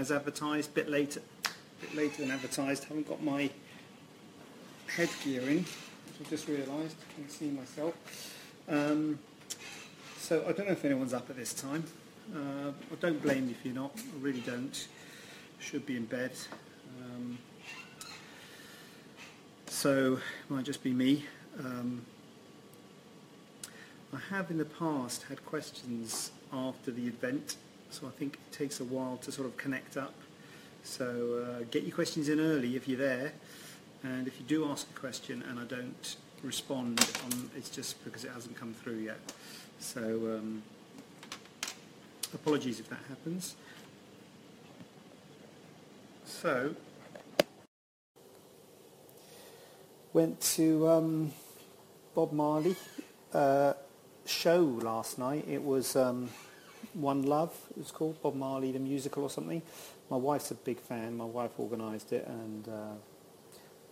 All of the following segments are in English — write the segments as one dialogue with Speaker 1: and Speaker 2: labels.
Speaker 1: as advertised. Bit later, bit later than advertised. Haven't got my headgear in, which I just realised. Can't see myself. Um, so I don't know if anyone's up at this time. Uh, I don't blame you if you're not. I really don't. Should be in bed. Um, so it might just be me. Um, I have in the past had questions after the event, so I think it takes a while to sort of connect up. So uh, get your questions in early if you're there, and if you do ask a question and I don't respond, um, it's just because it hasn't come through yet. So um, apologies if that happens. So went to um, Bob Marley. Uh, show last night. It was um, One Love. It was called Bob Marley the musical or something. My wife's a big fan. My wife organised it, and uh,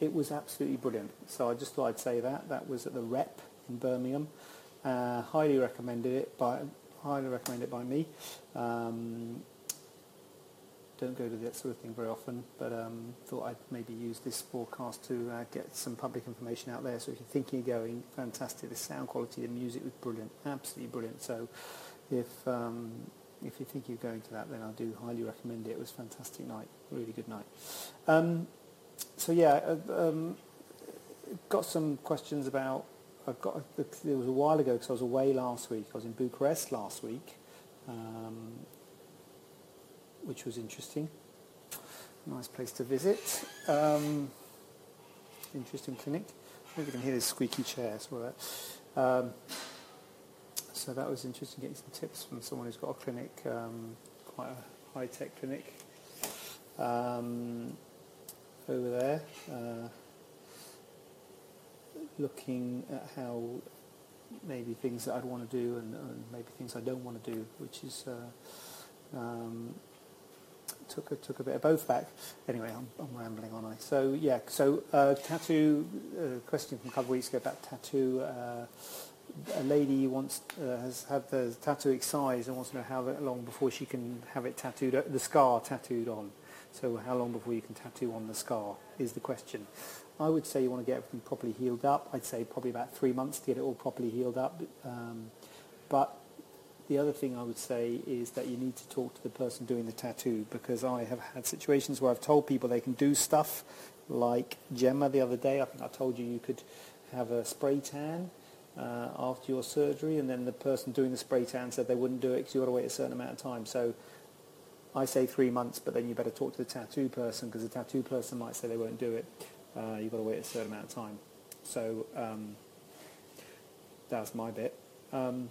Speaker 1: it was absolutely brilliant. So I just thought I'd say that. That was at the Rep in Birmingham. Uh, highly recommended it by highly recommend it by me. Um, don't go to that sort of thing very often, but um, thought I'd maybe use this broadcast to uh, get some public information out there. So if you're thinking of going, fantastic. The sound quality, the music was brilliant, absolutely brilliant. So if um, if you think you're going to that, then I do highly recommend it. It was a fantastic night, really good night. Um, so yeah, uh, um, got some questions about. I got it was a while ago because I was away last week. I was in Bucharest last week. Um, which was interesting. Nice place to visit. Um, interesting clinic. Maybe you can hear this squeaky chair. Um, so that was interesting getting some tips from someone who's got a clinic, um, quite a high-tech clinic um, over there. Uh, looking at how maybe things that I'd want to do and, and, maybe things I don't want to do, which is uh, um, took a, took a bit of both back. Anyway, I'm, I'm rambling on I. So yeah, so uh, tattoo. Uh, question from a couple of weeks ago about tattoo. Uh, a lady wants uh, has had the tattoo excised and wants to know how long before she can have it tattooed, uh, the scar tattooed on. So how long before you can tattoo on the scar is the question. I would say you want to get everything properly healed up. I'd say probably about three months to get it all properly healed up. Um, but the other thing I would say is that you need to talk to the person doing the tattoo because I have had situations where I've told people they can do stuff like Gemma the other day. I think I told you you could have a spray tan uh, after your surgery and then the person doing the spray tan said they wouldn't do it because you've got to wait a certain amount of time. So I say three months, but then you better talk to the tattoo person because the tattoo person might say they won't do it. Uh, you've got to wait a certain amount of time. So um, that's my bit. Um,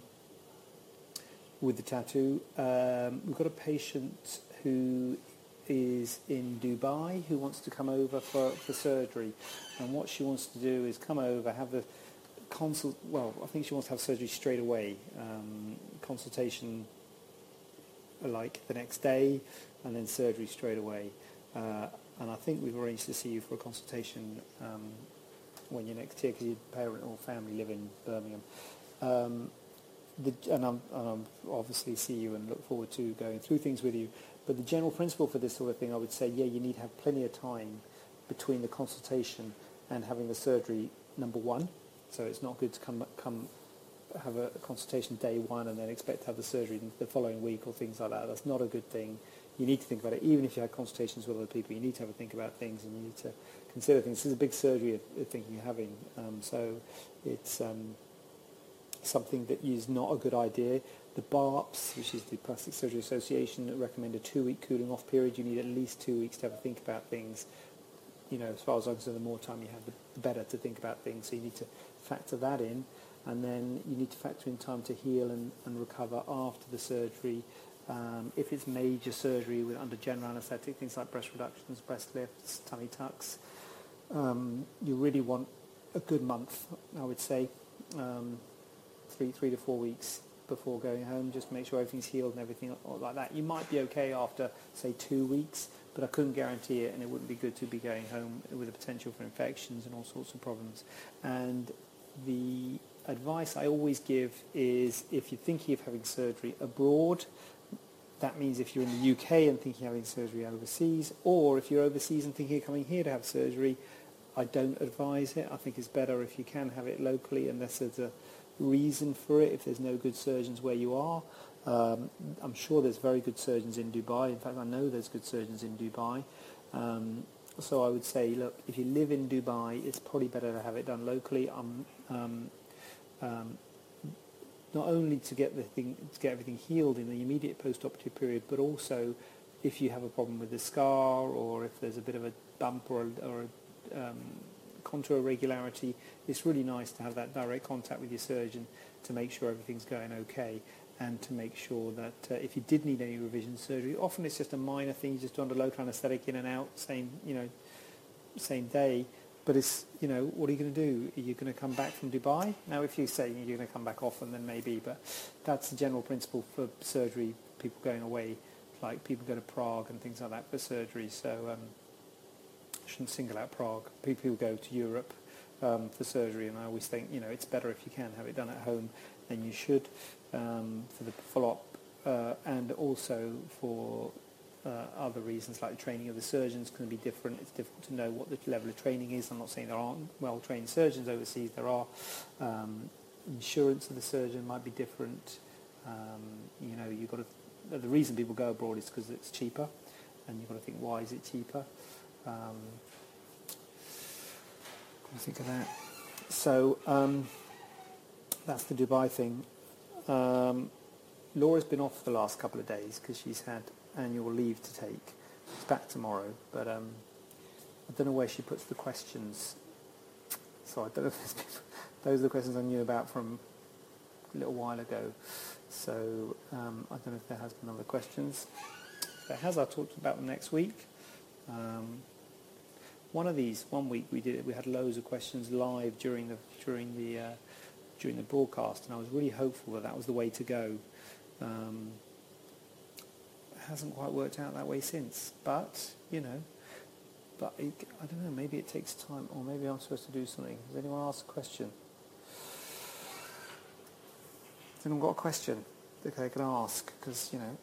Speaker 1: with the tattoo. Um, we've got a patient who is in Dubai who wants to come over for, for surgery. And what she wants to do is come over, have the consult, well, I think she wants to have surgery straight away. Um, consultation like the next day and then surgery straight away. Uh, and I think we've arranged to see you for a consultation um, when you're next here because your parent or family live in Birmingham. Um, the, and, I'm, and I'm obviously see you and look forward to going through things with you. But the general principle for this sort of thing, I would say, yeah, you need to have plenty of time between the consultation and having the surgery. Number one, so it's not good to come come have a consultation day one and then expect to have the surgery the following week or things like that. That's not a good thing. You need to think about it. Even if you had consultations with other people, you need to have a think about things and you need to consider things. This is a big surgery of, thinking you're having. Um, so it's um, something that is not a good idea. The BAAPS, which is the Plastic Surgery Association, recommend a two-week cooling off period. You need at least two weeks to have a think about things. You know, as far as I'm concerned, the more time you have, the better to think about things. So you need to factor that in. And then you need to factor in time to heal and, and recover after the surgery. Um, if it's major surgery with under general anaesthetic, things like breast reductions, breast lifts, tummy tucks, um, you really want a good month, I would say, um, three three to four weeks before going home. Just make sure everything's healed and everything like that. You might be okay after say two weeks, but I couldn't guarantee it, and it wouldn't be good to be going home with the potential for infections and all sorts of problems. And the advice I always give is if you're thinking of having surgery abroad, that means if you're in the UK and thinking of having surgery overseas, or if you're overseas and thinking of coming here to have surgery, I don't advise it. I think it's better if you can have it locally unless there's a reason for it, if there's no good surgeons where you are. Um, I'm sure there's very good surgeons in Dubai. In fact, I know there's good surgeons in Dubai. Um, so I would say, look, if you live in Dubai, it's probably better to have it done locally. Um, um, um not only to get the thing, to get everything healed in the immediate post-operative period, but also if you have a problem with the scar or if there's a bit of a bump or a, or a um, contour irregularity, it's really nice to have that direct contact with your surgeon to make sure everything's going okay and to make sure that uh, if you did need any revision surgery, often it's just a minor thing, you just do under local anaesthetic in and out, same, you know, same day. But it's, you know, what are you going to do? Are you going to come back from Dubai? Now, if you say you're going to come back often, then maybe, but that's the general principle for surgery, people going away, like people go to Prague and things like that for surgery. So um, I shouldn't single out Prague. People go to Europe um, for surgery, and I always think, you know, it's better if you can have it done at home than you should um, for the follow-up uh, and also for other reasons like the training of the surgeons can be different. It's difficult to know what the level of training is. I'm not saying there aren't well-trained surgeons overseas. There are. Um, insurance of the surgeon might be different. Um, you know, you've got to, the reason people go abroad is because it's cheaper, and you've got to think why is it cheaper. Um, think of that. So um, that's the Dubai thing. Um, Laura's been off the last couple of days because she's had annual leave to take. She's back tomorrow, but um, I don't know where she puts the questions. So I don't know if those are the questions I knew about from a little while ago. So um, I don't know if there has been other questions. If there has, I'll talk about them next week. Um, one of these, one week we did, we had loads of questions live during the during the uh, during the broadcast, and I was really hopeful that that was the way to go. Um, hasn't quite worked out that way since, but you know, but it, I don't know. Maybe it takes time, or maybe I'm supposed to do something. Has anyone asked a question? Has anyone got a question that they can ask? Because you know,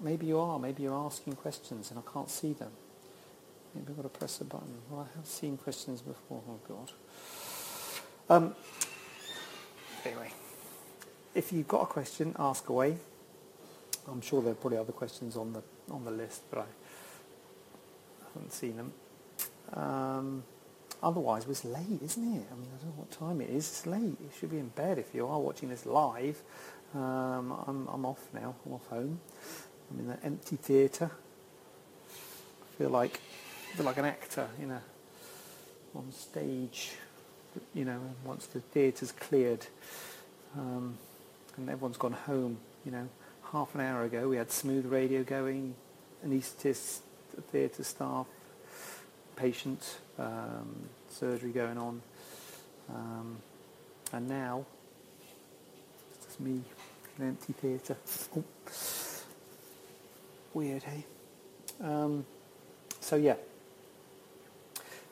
Speaker 1: maybe you are. Maybe you're asking questions, and I can't see them. Maybe I've got to press a button. Well, I have seen questions before. Oh God. Um, anyway, if you've got a question, ask away. I'm sure there are probably other questions on the on the list, but I haven't seen them. Um, otherwise, it's late, isn't it? I mean, I don't know what time it is. It's late. You should be in bed if you are watching this live. Um, I'm, I'm off now. I'm off home. I'm in the empty theatre. I feel like I feel like an actor, you know, on stage. You know, once the theatre's cleared, um, and everyone's gone home. You know, half an hour ago we had smooth radio going, anaesthetists, theatre staff, patient, um, surgery going on, um, and now it's just me an empty theatre. Oh. Weird, hey? Um, so yeah.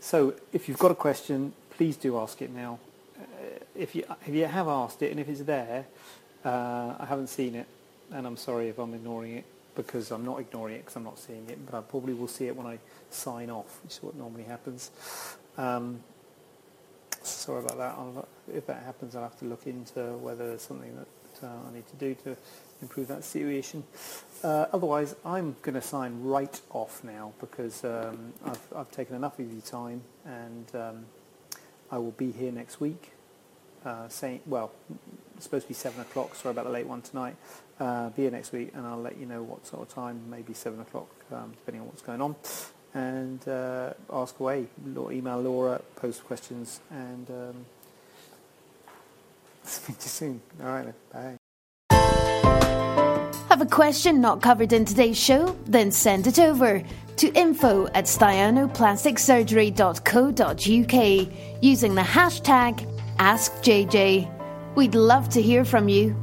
Speaker 1: So if you've got a question, please do ask it now if you if you have asked it and if it's there, uh, I haven't seen it, and I'm sorry if I'm ignoring it because I'm not ignoring it because I'm not seeing it, but I probably will see it when I sign off, which is what normally happens. Um, sorry about that. I'll, if that happens, I'll have to look into whether there's something that uh, I need to do to improve that situation. Uh, otherwise, I'm going to sign right off now because um, I've, I've, taken enough of your time and um, I will be here next week uh, saying, well, it's supposed to be 7 o'clock, sorry about the late one tonight. Uh, be here next week and I'll let you know what sort of time, maybe 7 o'clock, um, depending on what's going on. And uh, ask away, email Laura, post questions, and um, to you soon. All right, then. bye.
Speaker 2: Have a question not covered in today's show? Then send it over to info at staianoplasticsurgery.co.uk using the hashtag AskJJ. We'd love to hear from you.